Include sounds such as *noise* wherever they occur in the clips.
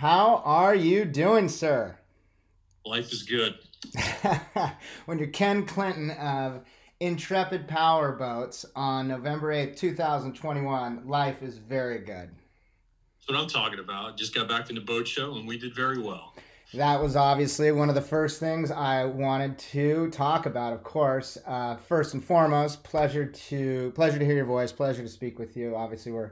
How are you doing, sir? Life is good. *laughs* when you're Ken Clinton of Intrepid Power Boats on November 8th, 2021, life is very good. That's what I'm talking about. Just got back from the boat show and we did very well. That was obviously one of the first things I wanted to talk about. Of course, uh, first and foremost, pleasure to pleasure to hear your voice, pleasure to speak with you. Obviously, we're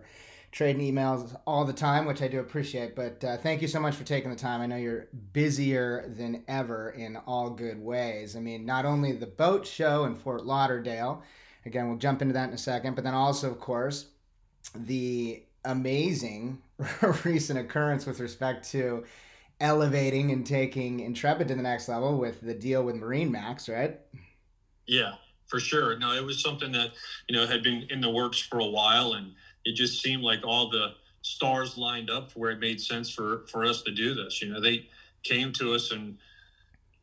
trading emails all the time, which I do appreciate. But uh, thank you so much for taking the time. I know you're busier than ever in all good ways. I mean, not only the boat show in Fort Lauderdale, again, we'll jump into that in a second, but then also, of course, the amazing *laughs* recent occurrence with respect to elevating and taking Intrepid to the next level with the deal with MarineMax, right? Yeah, for sure. No, it was something that you know had been in the works for a while, and it just seemed like all the stars lined up where it made sense for for us to do this. You know, they came to us and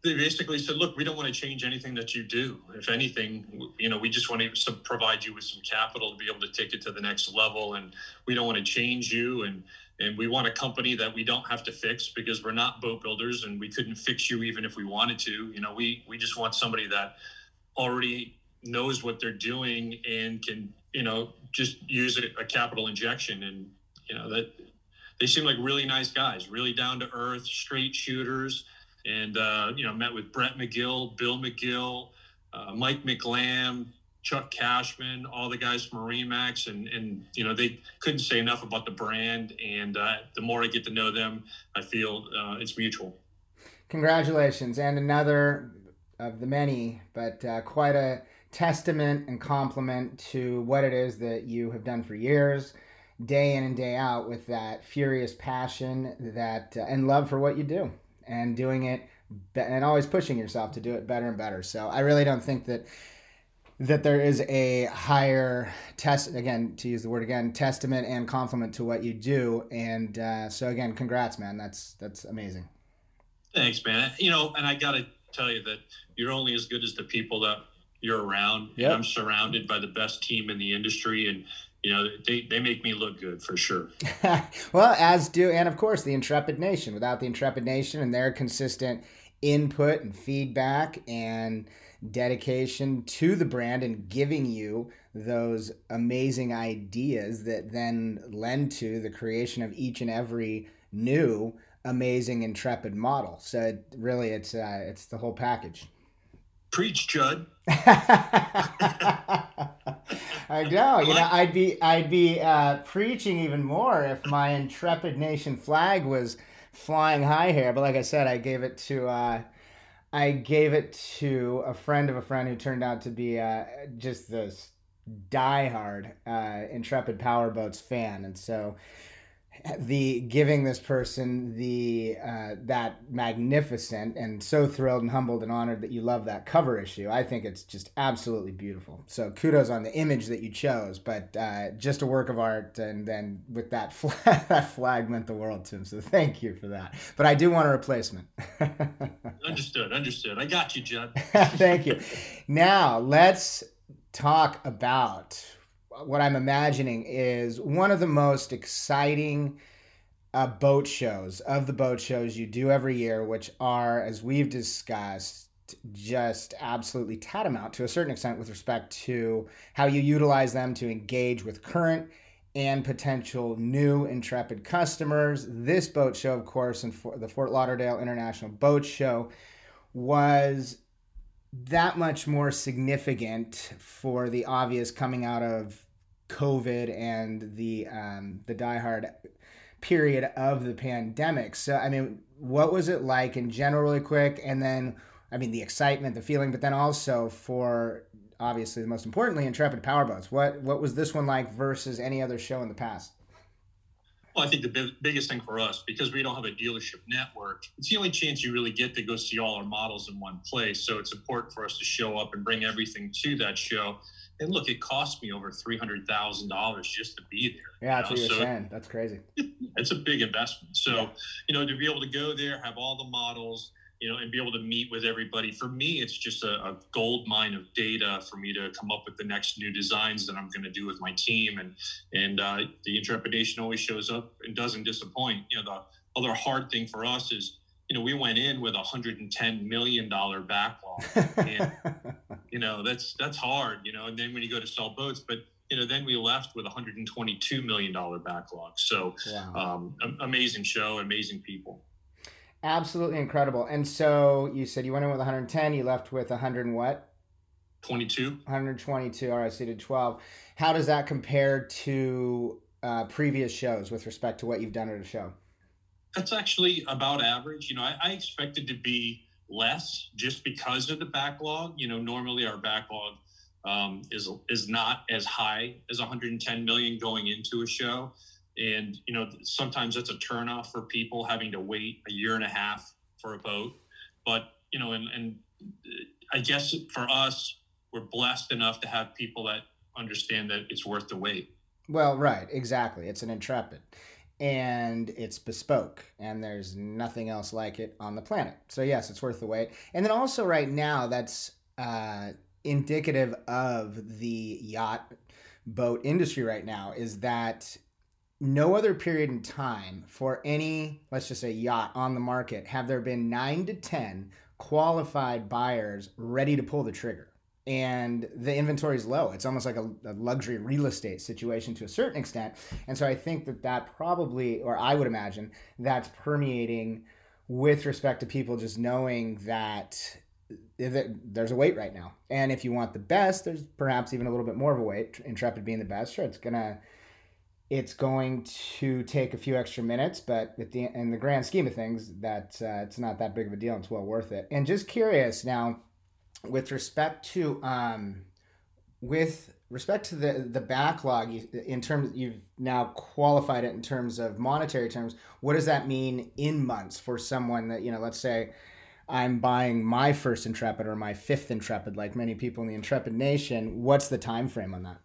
they basically said, "Look, we don't want to change anything that you do. If anything, you know, we just want to provide you with some capital to be able to take it to the next level, and we don't want to change you and." and we want a company that we don't have to fix because we're not boat builders and we couldn't fix you even if we wanted to you know we we just want somebody that already knows what they're doing and can you know just use a, a capital injection and you know that they seem like really nice guys really down to earth straight shooters and uh, you know met with brett mcgill bill mcgill uh, mike McLamb Chuck Cashman, all the guys from MarineMax, and and you know they couldn't say enough about the brand. And uh, the more I get to know them, I feel uh, it's mutual. Congratulations, and another of the many, but uh, quite a testament and compliment to what it is that you have done for years, day in and day out, with that furious passion that uh, and love for what you do, and doing it, be- and always pushing yourself to do it better and better. So I really don't think that that there is a higher test again to use the word again testament and compliment to what you do. And uh, so again congrats man. That's that's amazing. Thanks man. You know and i gotta tell you that you're only as good as the people that you're around yep. i'm surrounded by the best team in the industry and you know they, they make me look good for sure. *laughs* Well as do and of course the intrepid nation. Without the intrepid nation and their consistent input and feedback and dedication to the brand and giving you those amazing ideas that then lend to the creation of each and every new amazing intrepid model. So it, really it's uh, it's the whole package preach judd. *laughs* I know. You know i'd be i'd be uh, preaching even more if my intrepid nation flag was flying high here. But like i said i gave it to uh, I gave it to a friend of a friend who turned out to be uh, just this diehard uh, Intrepid Powerboats fan, and so the giving this person the uh, that magnificent and so thrilled and humbled and honored that you love that cover issue. I think it's just absolutely beautiful. So kudos on the image that you chose, but uh, just a work of art. And then with that *laughs* flag, that flag meant the world to him. So thank you for that. But I do want a replacement. *laughs* understood. Understood. I got you, Judd. *laughs* thank you. Now let's talk about what I'm imagining is one of the most exciting uh, boat shows of the boat shows you do every year, which are, as we've discussed, just absolutely tantamount to a certain extent with respect to how you utilize them to engage with current and potential new intrepid customers. This boat show, of course, and the Fort Lauderdale International Boat Show was that much more significant for the obvious coming out of COVID and the um, the diehard period of the pandemic. So, I mean, what was it like in general, really quick? And then, I mean, the excitement, the feeling, but then also for obviously the most importantly, Intrepid Powerboats. What what was this one like versus any other show in the past? Well, I think the big, biggest thing for us, because we don't have a dealership network, it's the only chance you really get to go see all our models in one place. So it's important for us to show up and bring everything to that show and look, it cost me over three hundred thousand dollars just to be there. Yeah, that's know? what you're so saying. That's crazy. *laughs* It's a big investment. So, yeah. you know, to be able to go there, have all the models, you know, and be able to meet with everybody. For me, it's just a, a gold mine of data for me to come up with the next new designs that I'm going to do with my team. And and uh, the Intrepid Nation always shows up and doesn't disappoint. You know, the other hard thing for us is, you know, we went in with a hundred and ten million dollar backlog, and *laughs* you know that's that's hard, you know. And then when you go to sell boats, but you know, then we left with a hundred and twenty two million dollar backlog. So, wow. um, amazing show, amazing people. Absolutely incredible. And so you said you went in with 110, you left with 100 and what? 22. 122. All right, so you did 12. How does that compare to uh, previous shows with respect to what you've done at a show? That's actually about average. You know, I, I expected to be less just because of the backlog. You know, normally our backlog um, is is not as high as 110 million going into a show. And you know sometimes it's a turnoff for people having to wait a year and a half for a boat. But you know and, and i guess for us we're blessed enough to have people that understand that it's worth the wait. Well right. Exactly. It's an intrepid and it's bespoke and there's nothing else like it on the planet so yes it's worth the wait and then also right now that's uh, indicative of the yacht boat industry right now is that no other period in time for any, let's just say, yacht on the market have there been nine to 10 qualified buyers ready to pull the trigger. And the inventory is low. It's almost like a, a, luxury real estate situation to a certain extent. And so I think that that probably, or I would imagine, that's permeating with respect to people just knowing that there's a wait right now. And if you want the best, there's perhaps even a little bit more of a wait. Intrepid being the best, sure, it's gonna it's going to take a few extra minutes, but at the, in the grand scheme of things, that uh, it's not that big of a deal. It's well worth it. And just curious now, with respect to um, with respect to the the backlog, in terms you've now qualified it in terms of monetary terms. What does that mean in months for someone that you know? Let's say I'm buying my first Intrepid or my fifth Intrepid, like many people in the Intrepid Nation. What's the time frame on that?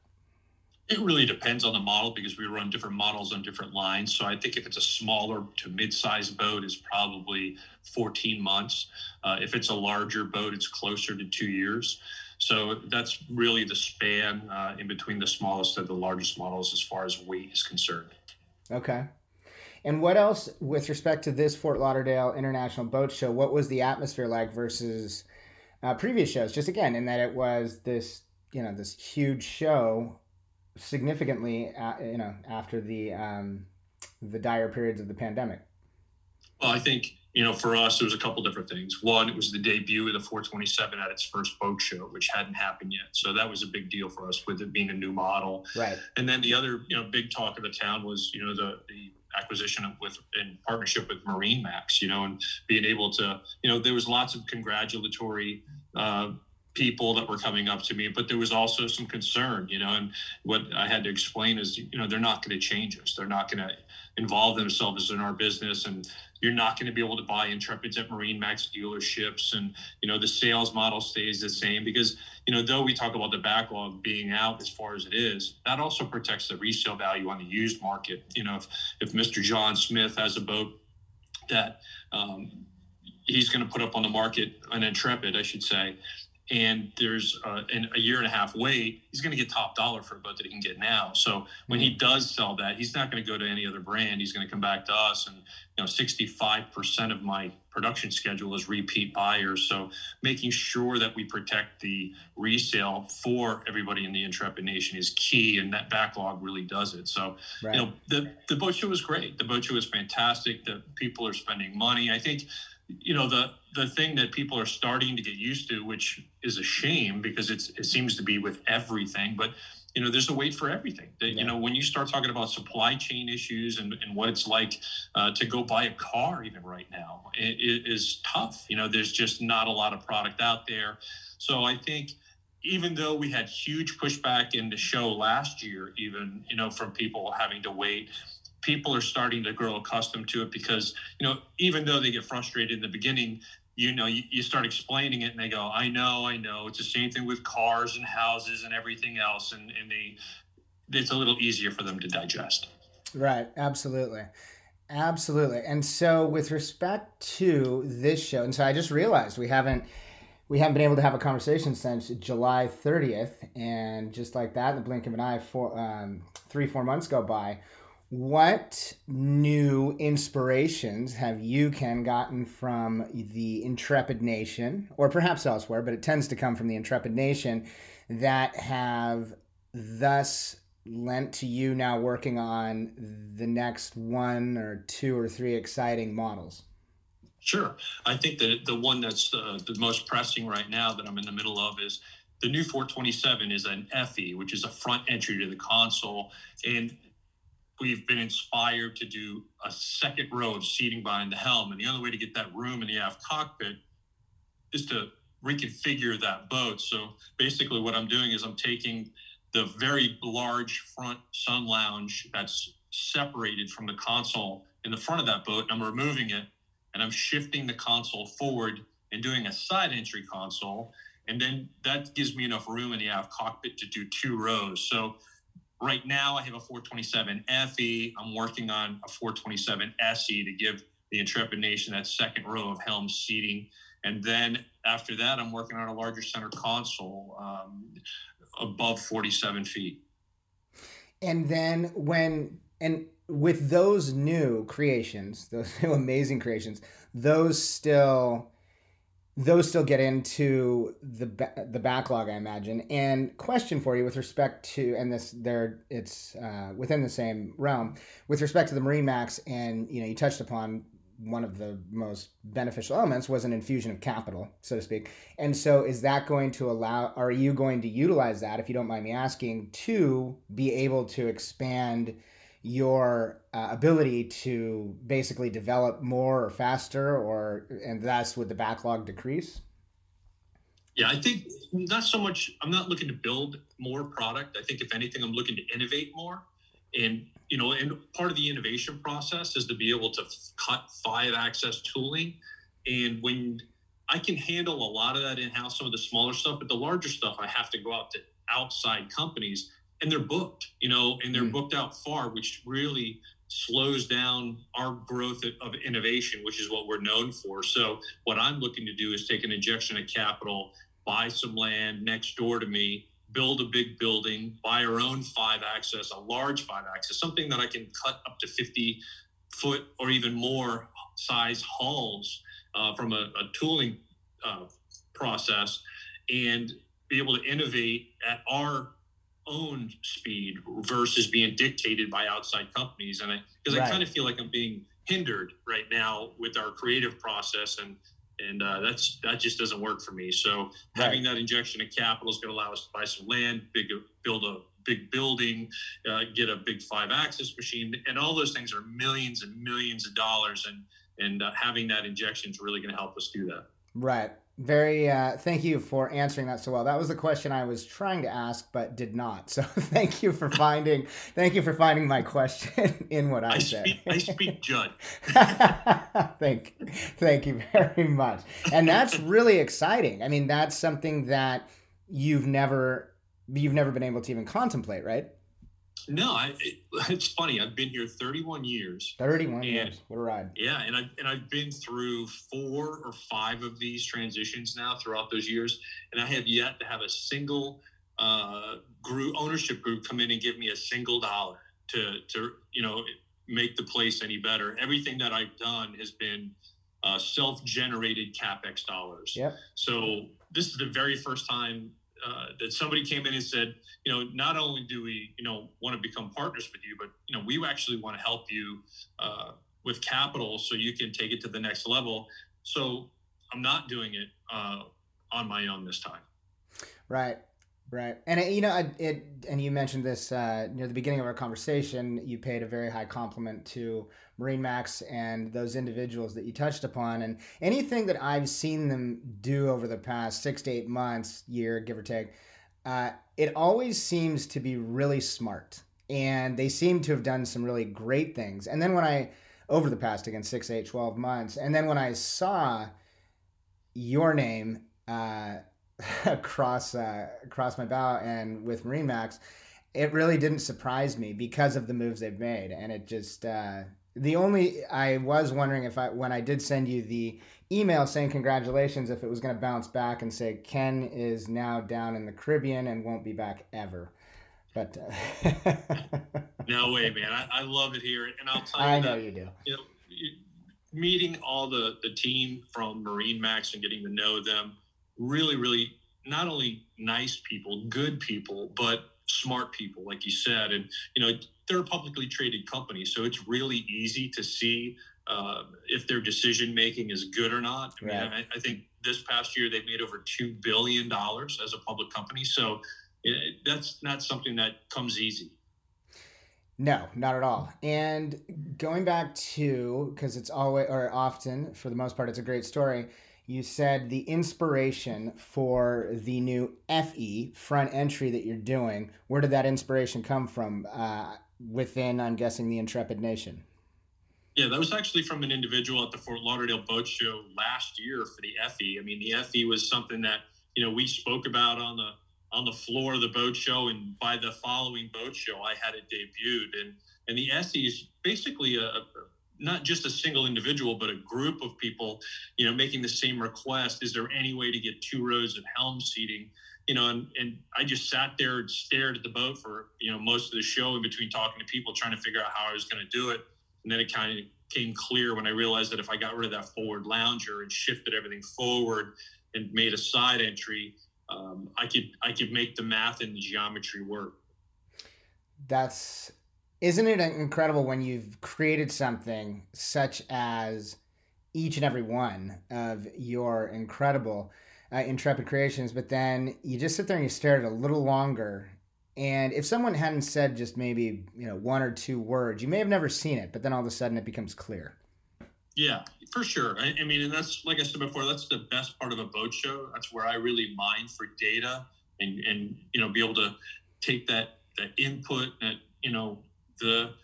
It really depends on the model because we run different models on different lines. So I think if it's a smaller to mid-sized boat, it's probably 14 months. Uh, if it's a larger boat, it's closer to two years. So that's really the span uh, in between the smallest and the largest models as far as weight is concerned. Okay. And what else, with respect to this Fort Lauderdale International Boat Show, what was the atmosphere like versus uh, previous shows? Just again, in that it was this, you know, this huge show significantly, you know, after the um, the dire periods of the pandemic? Well, I think you know, for us, it was a couple different things. One, it was the debut of the 427 at its first boat show, which hadn't happened yet. So that was a big deal for us with it being a new model. Right. And then the other, you know, big talk of the town was, you know, the, the acquisition of, with in partnership with MarineMax, you know, and being able to, you know, there was lots of congratulatory uh, people that were coming up to me, but there was also some concern, you know, and what I had to explain is, you know, they're not going to change us. They're not going to involve themselves in our business and you're not going to be able to buy intrepids at MarineMax dealerships and you know the sales model stays the same because you know though we talk about the backlog being out as far as it is that also protects the resale value on the used market you know if if mr john smith has a boat that um, he's going to put up on the market an intrepid i should say and there's uh, an, a year and a half wait, he's going to get top dollar for a boat that he can get now. So when he mm-hmm. does sell that, he's not going to go to any other brand. He's going to come back to us. And you know, 65% of my production schedule is repeat buyers. So making sure that we protect the resale for everybody in the Intrepid Nation is key, and that backlog really does it. So right. you know, the the boat show was great. The boat show was fantastic. The people are spending money. I think you know the the thing that people are starting to get used to which is a shame because it's it seems to be with everything but you know there's a wait for everything. That, yeah. you know when you start talking about supply chain issues and, and what it's like uh, to go buy a car even right now it, it is tough. You know there's just not a lot of product out there. So i think even though we had huge pushback in the show last year even you know from people having to wait people are starting to grow accustomed to it because you know even though they get frustrated in the beginning you know you, you start explaining it and they go i know i know. It's the same thing with cars and houses and everything else and, and they it's a little easier for them to digest. Right. Absolutely. Absolutely. And so with respect to this show and so i just realized we haven't we haven't been able to have a conversation since July 30th, and just like that, in the blink of an eye, four, um, three, four months go by What new inspirations have you, Ken, gotten from the Intrepid Nation, or perhaps elsewhere, but it tends to come from the Intrepid Nation, that have thus lent to you now working on the next one or two or three exciting models? Sure. I think that the one that's uh, the most pressing right now that I'm in the middle of is the new 427 is an FE, which is a front entry to the console. And we've been inspired to do a second row of seating behind the helm. And the only way to get that room in the aft cockpit is to reconfigure that boat. So basically, what I'm doing is I'm taking the very large front sun lounge that's separated from the console in the front of that boat, and I'm removing it and I'm shifting the console forward and doing a side entry console. And then that gives me enough room in the aft cockpit to do two rows. So right now I have a 427 FE. I'm working on a 427 SE to give the Intrepid Nation that second row of helm seating. And then after that, I'm working on a larger center console um, above 47 feet. And then when, and with those new creations, those *laughs* new amazing creations, those still those still get into the the backlog, I imagine. And question for you with respect to and this there it's uh, within the same realm with respect to the MarineMax, and you know you touched upon one of the most beneficial elements was an infusion of capital, so to speak. And so, is that going to allow? Are you going to utilize that, if you don't mind me asking, to be able to expand? Your uh, ability to basically develop more or faster or and thus would the backlog decrease? Yeah i think not so much i'm not looking to build more product. I think if anything i'm looking to innovate more. And you know and part of the innovation process is to be able to cut five axis tooling. And when i can handle a lot of that in-house some of the smaller stuff but the larger stuff i have to go out to outside companies and they're booked, you know, and they're mm. booked out far, which really slows down our growth of innovation, which is what we're known for. So, what I'm looking to do is take an injection of capital, buy some land next door to me, build a big building, buy our own five axis, a large five axis, something that I can cut up to 50 foot or even more size hulls uh, from a, a tooling uh, process and be able to innovate at our own speed versus being dictated by outside companies. And I, because right. I kind of feel like I'm being hindered right now with our creative process and, and uh, that's that just doesn't work for me. So right. having that injection of capital is going to allow us to buy some land, big build a big building, uh, get a big five axis machine, and all those things are millions and millions of dollars. And and uh, having that injection is really going to help us do that. Right. Very. Uh, thank you for answering that so well. That was the question I was trying to ask, but did not. So *laughs* thank you for finding. thank you for finding my question *laughs* in what I, I said. Speak, I speak Judd. *laughs* thank, thank you very much. And that's really exciting. I mean, that's something that you've never you've never been able to even contemplate, right? No, I, it, *laughs* it's funny. I've been here 31 years. 31 and, years. What a ride. Yeah, and I've and I've been through four or five of these transitions now throughout those years, and I have yet to have a single uh, group ownership group come in and give me a single dollar to to you know make the place any better. Everything that I've done has been uh, self-generated capex dollars. Yep. So this is the very first time uh, that somebody came in and said, you know, not only do we, you know, want to become partners with you, but you know, we actually want to help you uh, with capital so you can take it to the next level. So I'm not doing it uh, on my own this time. Right. Right, and it, you know, it, and you mentioned this uh, near the beginning of our conversation. You paid a very high compliment to MarineMax and those individuals that you touched upon, and anything that I've seen them do over the past six to eight months, year give or take, uh, it always seems to be really smart, and they seem to have done some really great things. And then when I, over the past again six, eight, 12 months, and then when I saw your name. Uh, *laughs* across uh, across my bow and with MarineMax, it really didn't surprise me because of the moves they've made, and it just uh, the only I was wondering if I when I did send you the email saying congratulations if it was going to bounce back and say Ken is now down in the Caribbean and won't be back ever. But uh... *laughs* no way, man! I, I, love it here, and I'll tell you. I know that, you do. You know, meeting all the the team from MarineMax and getting to know them, really, really, not only nice people, good people, but smart people, like you said, and you know they're a publicly traded company, so it's really easy to see uh, if their decision making is good or not. I, mean, I, I, think this past year they've made over two billion dollars as a public company, so it, that's not something that comes easy. No, not at all. And going back to because it's always or often for the most part, it's a great story. You said the inspiration for the new FE front entry that you're doing. Where did that inspiration come from? Uh, within, I'm guessing, the Intrepid Nation. Yeah, that was actually from an individual at the Fort Lauderdale Boat Show last year for the FE. I mean, the FE was something that you know we spoke about on the on the floor of the boat show, and by the following boat show, I had it debuted. And and the SE is basically a, a not just a single individual, but a group of people, you know, making the same request. Is there any way to get two rows of helm seating? You know, and, and I just sat there and stared at the boat for, you know, most of the show in between talking to people, trying to figure out how I was going to do it. And then it kind of came clear when I realized that if I got rid of that forward lounger and shifted everything forward and made a side entry, um, I could I could make the math and the geometry work. That's isn't it incredible when you've created something such as each and every one of your incredible uh, intrepid creations, but then you just sit there and you stare at it a little longer. And if someone hadn't said just maybe you know one or two words, you may have never seen it, but then all of a sudden it becomes clear. Yeah, for sure. I, I, mean, and that's like I said before, that's the best part of a boat show. That's where I really mine for data and and you know be able to take that that input that you know the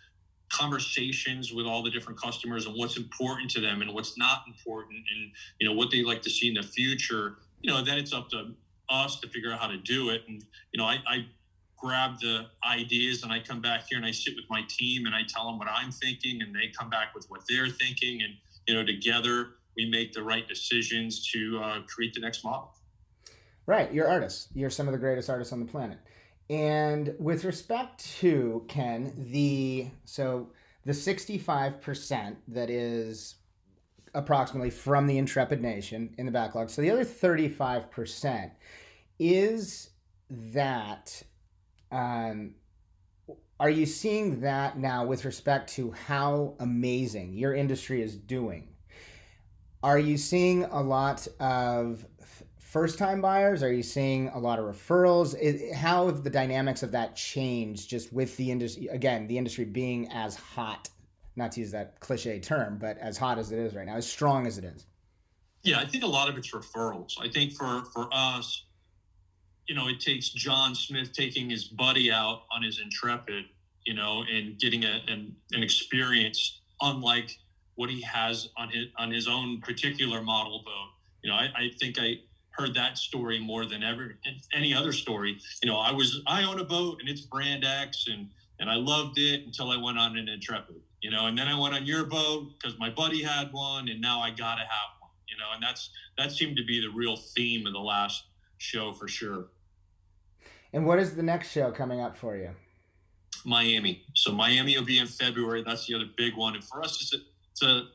conversations with all the different customers and what's important to them and what's not important and you know what they like to see in the future. You know, then it's up to us to figure out how to do it. And you know, I, I grab the ideas and I come back here and I sit with my team and I tell them what I'm thinking and they come back with what they're thinking and you know together we make the right decisions to uh, create the next model. Right, you're artists. You're some of the greatest artists on the planet. And with respect to Ken, the so the 65% that is approximately from the Intrepid Nation in the backlog. So the other 35% is that um, are you seeing that now with respect to how amazing your industry is doing? Are you seeing a lot of first time buyers? Are you seeing a lot of referrals? how have the dynamics of that changed just with the industry? Again, the industry being as hot, not to use that cliche term, but as hot as it is right now, as strong as it is. Yeah, I think a lot of it's referrals. I think for for us, you know, it takes John Smith taking his buddy out on his Intrepid, you know, and getting a, an, an experience unlike what he has on his on his own particular model boat. You know, I, I think I heard that story more than ever any other story. You know, I was I own a boat and it's brand X and and I loved it until I went on an Intrepid. You know, and then I went on your boat because my buddy had one, and now I gotta have one. You know, and that's that seemed to be the real theme of the last show for sure. And what is the next show coming up for you? Miami. So Miami will be in February. That's the other big one. And for us, it's a, it's a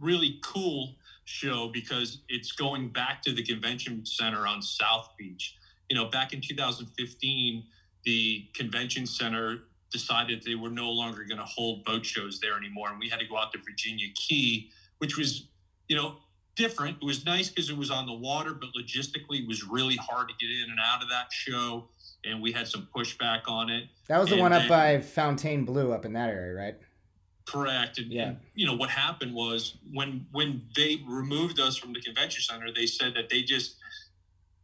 really cool show because it's going back to the convention center on South Beach. You know, back in 2015, the convention center decided they were no longer going to hold boat shows there anymore. And we had to go out to Virginia Key, which was, you know, different. It was nice because it was on the water, but logistically it was really hard to get in and out of that show and we had some pushback on it. That was the and one up by Fontainebleau, up in that area, right? Correct. And, yeah. You know what happened was when when they removed us from the convention center, they said that they just.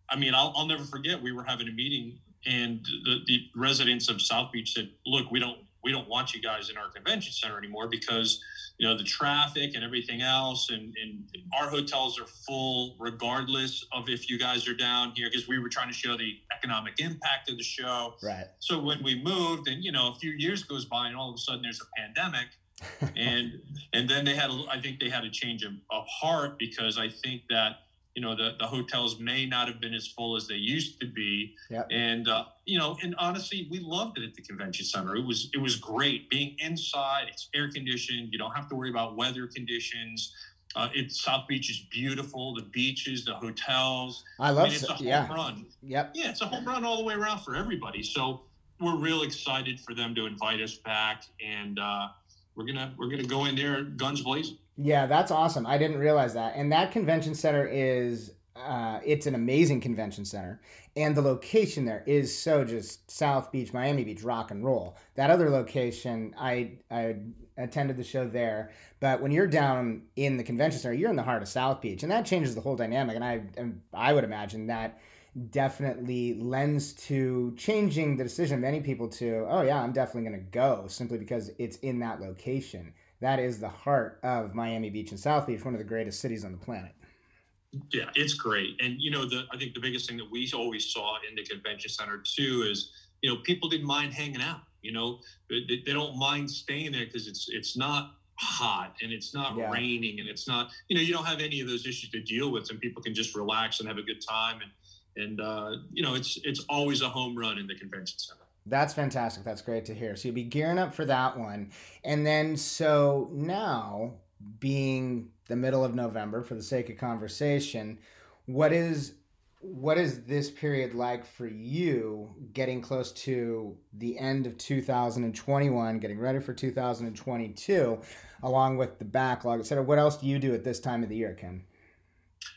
I mean, I'll, I'll never forget. We were having a meeting, and the, the residents of South Beach said, "Look, we don't we don't want you guys in our convention center anymore because you know the traffic and everything else and, and our hotels are full regardless of if you guys are down here because we were trying to show the economic impact of the show right so when we moved and you know a few years goes by and all of a sudden there's a pandemic and and then they had a, I think they had a change of, of heart because I think that you know the, the hotels may not have been as full as they used to be. Yep. and uh, you know and honestly we loved it at the convention center. It was it was great. Being inside it's air conditioned. You don't have to worry about weather conditions. Uh, it south beach is beautiful. The beaches the hotels. I I love mean, it's a home yeah. run. Yep. yeah it's a home run all the way around for everybody. So we're real excited for them to invite us back. And uh, we're gonna we're gonna go in there guns blazing Yeah, that's awesome. I didn't realize that. And that convention center is uh, it's an amazing convention center, and the location there is so just South Beach, Miami Beach, rock and roll. That other location, I I attended the show there, but when you're down in the convention center, you're in the heart of South Beach, and that changes the whole dynamic. And I I would imagine that definitely lends to changing the decision of many people to, oh yeah, I'm definitely going to go simply because it's in that location. That is the heart of Miami Beach and South Beach, one of the greatest cities on the planet. Yeah, it's great. And you know, the I think the biggest thing that we always saw in the convention center too is you know people didn't mind hanging out. You know, they, they don't mind staying there because it's it's not hot and it's not Yeah. raining and it's not you know you don't have any of those issues to deal with and people can just relax and have a good time and and uh, you know it's it's always a home run in the convention center. That's fantastic. That's great to hear. So you'll be gearing up for that one. And then, so now, being the middle of November, for the sake of conversation, what is what is this period like for you getting close to the end of 2021 getting ready for 2022 along with the backlog etc what else do you do at this time of the year ken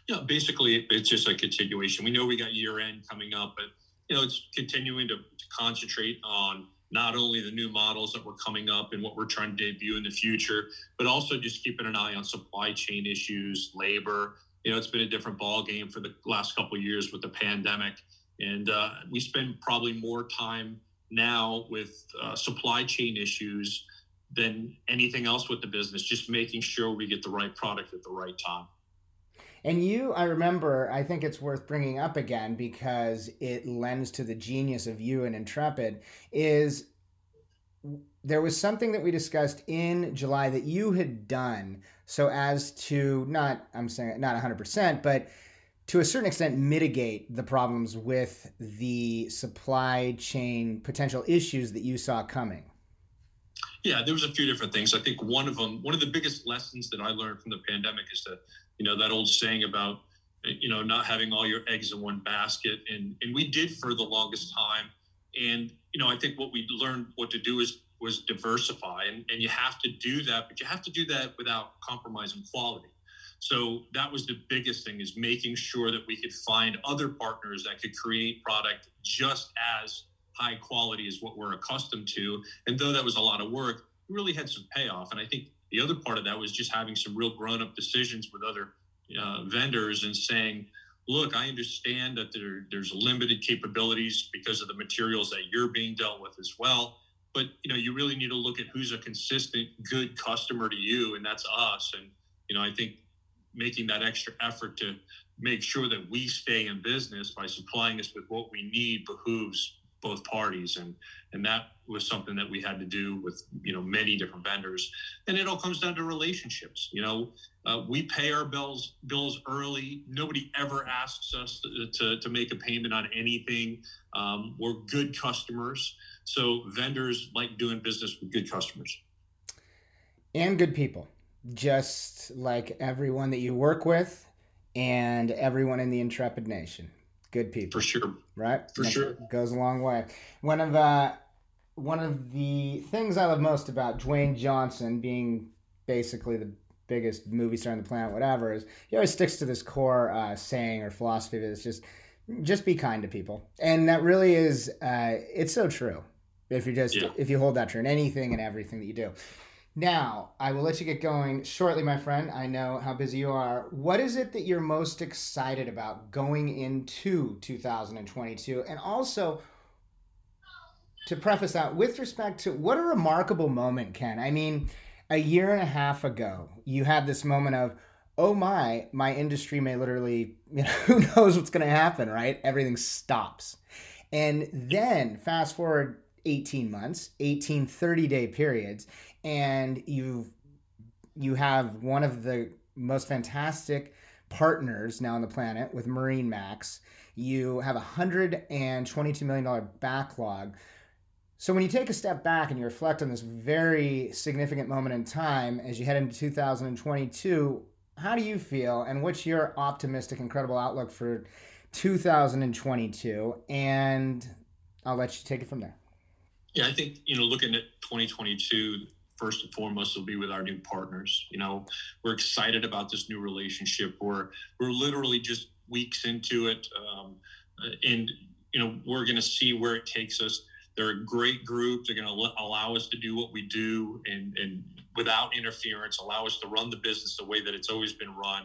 Yeah, basically it's just a continuation. We know we got year end coming up, but you know it's continuing to, to concentrate on not only the new models that were coming up and what we're trying to debut in the future, but also just keeping an eye on supply chain issues, labor. You know, it's been a different ball game for the last couple of years with the pandemic, and uh, we spend probably more time now with uh, supply chain issues than anything else with the business. Just making sure we get the right product at the right time. And you, I remember, I think it's worth bringing up again because it lends to the genius of you and Intrepid. Is there was something that we discussed in July that you had done so as to not, I'm saying not 100%, but to a certain extent mitigate the problems with the supply chain potential issues that you saw coming. Yeah, there was a few different things. I think one of them, one of the biggest lessons that I learned from the pandemic is that, you know, that old saying about, you know, not having all your eggs in one basket. And and we did for the longest time. And, you know, I think what we learned what to do is was diversify. And, and you have to do that, but you have to do that without compromising quality. So that was the biggest thing is making sure that we could find other partners that could create product just as high quality as what we're accustomed to. And though that was a lot of work, really had some payoff. And I think the other part of that was just having some real grown up decisions with other uh, vendors and saying, look, I understand that there, there's limited capabilities because of the materials that you're being dealt with as well. But you know, you really need to look at who's a consistent, good customer to you, and that's us. And you know, I think making that extra effort to make sure that we stay in business by supplying us with what we need behooves both parties and and that was something that we had to do with you know many different vendors. And it all comes down to relationships you know uh, we pay our bills bills early. Nobody ever asks us to, to, to make a payment on anything. Um, we're good customers. So vendors like doing business with good customers. And good people, just like everyone that you work with and everyone in the Intrepid Nation. Good people, for sure right? for sure. goes a long way. One of uh, one of the things I love most about Dwayne Johnson being basically the biggest movie star on the planet, whatever, is he always sticks to this core uh, saying or philosophy that it's just just be kind to people, and that really is uh, it's so true. If you just Yeah. if you hold that true in anything and everything that you do. Now, I will let you get going shortly, my friend. I know how busy you are. What is it that you're most excited about going into 2022? And also, to preface that, with respect to what a remarkable moment, Ken. I mean, a year and a half ago, you had this moment of, oh my, my industry may literally, *laughs* you know, who knows what's going to happen, right? Everything stops. And then fast forward 18 months, 18 30 day periods, and you've you have one of the most fantastic partners now on the planet with MarineMax. You have a $122 million backlog. So when you take a step back and you reflect on this very significant moment in time as you head into 2022, how do you feel and what's your optimistic, incredible outlook for 2022? And I'll let you take it from there. Yeah, I think, you know, looking at 2022, first and foremost will be with our new partners. You know, we're excited about this new relationship. We're we're literally just weeks into it, um, and you know we're going to see where it takes us. They're a great group. They're going to allow us to do what we do and and without interference, allow us to run the business the way that it's always been run.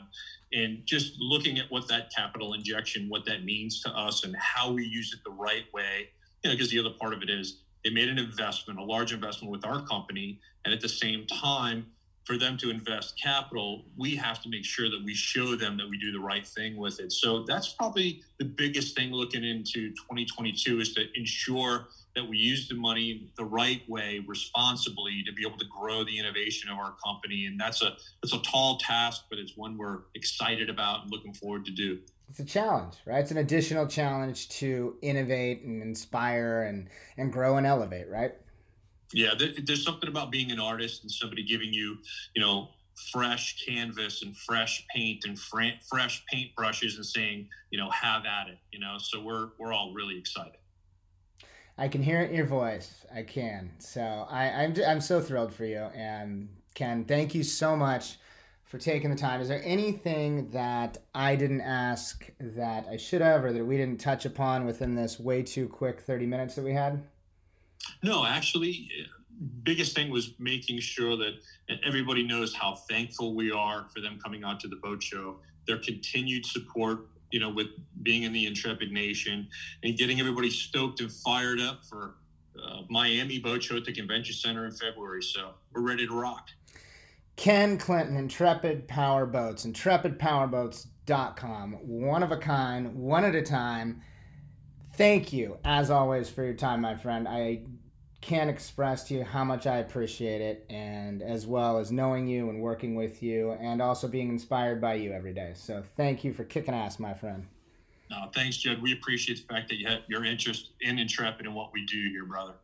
And just looking at what that capital injection, what that means to us, and how we use it the right way. You know, because the other part of it is they made an investment, a large investment with our company. And at the same time, for them to invest capital, we have to make sure that we show them that we do the right thing with it. So that's probably the biggest thing looking into 2022 is to ensure that we use the money the right way, responsibly, to be able to grow the innovation of our company. And that's a that's a tall task, but it's one we're excited about and looking forward to do it's a challenge, right? It's an additional challenge to innovate and inspire and and grow and elevate, right? Yeah, there's something about being an artist and somebody giving you, you know, fresh canvas and fresh paint and fr- fresh paint brushes and saying, you know, have at it, you know. So we're we're all really excited. I can hear it in your voice. I can. So I, I'm I'm so thrilled for you. And Ken, thank you so much for taking the time. Is there anything that I didn't ask that I should have or that we didn't touch upon within this way too quick 30 minutes that we had? No, actually, biggest thing was making sure that everybody knows how thankful we are for them coming out to the boat show, their continued support, you know, with being in the Intrepid Nation and getting everybody stoked and fired up for uh, Miami Boat Show at the Convention Center in February. So we're ready to rock. Ken Clinton, Intrepid Power Boats, intrepidpowerboats.com. One of a kind, one at a time. Thank you, as always, for your time, my friend. I can't express to you how much I appreciate it, and as well as knowing you and working with you, and also being inspired by you every day. So thank you for kicking ass, my friend. No, thanks, Jed. We appreciate the fact that you have your interest in Intrepid and what we do here, brother.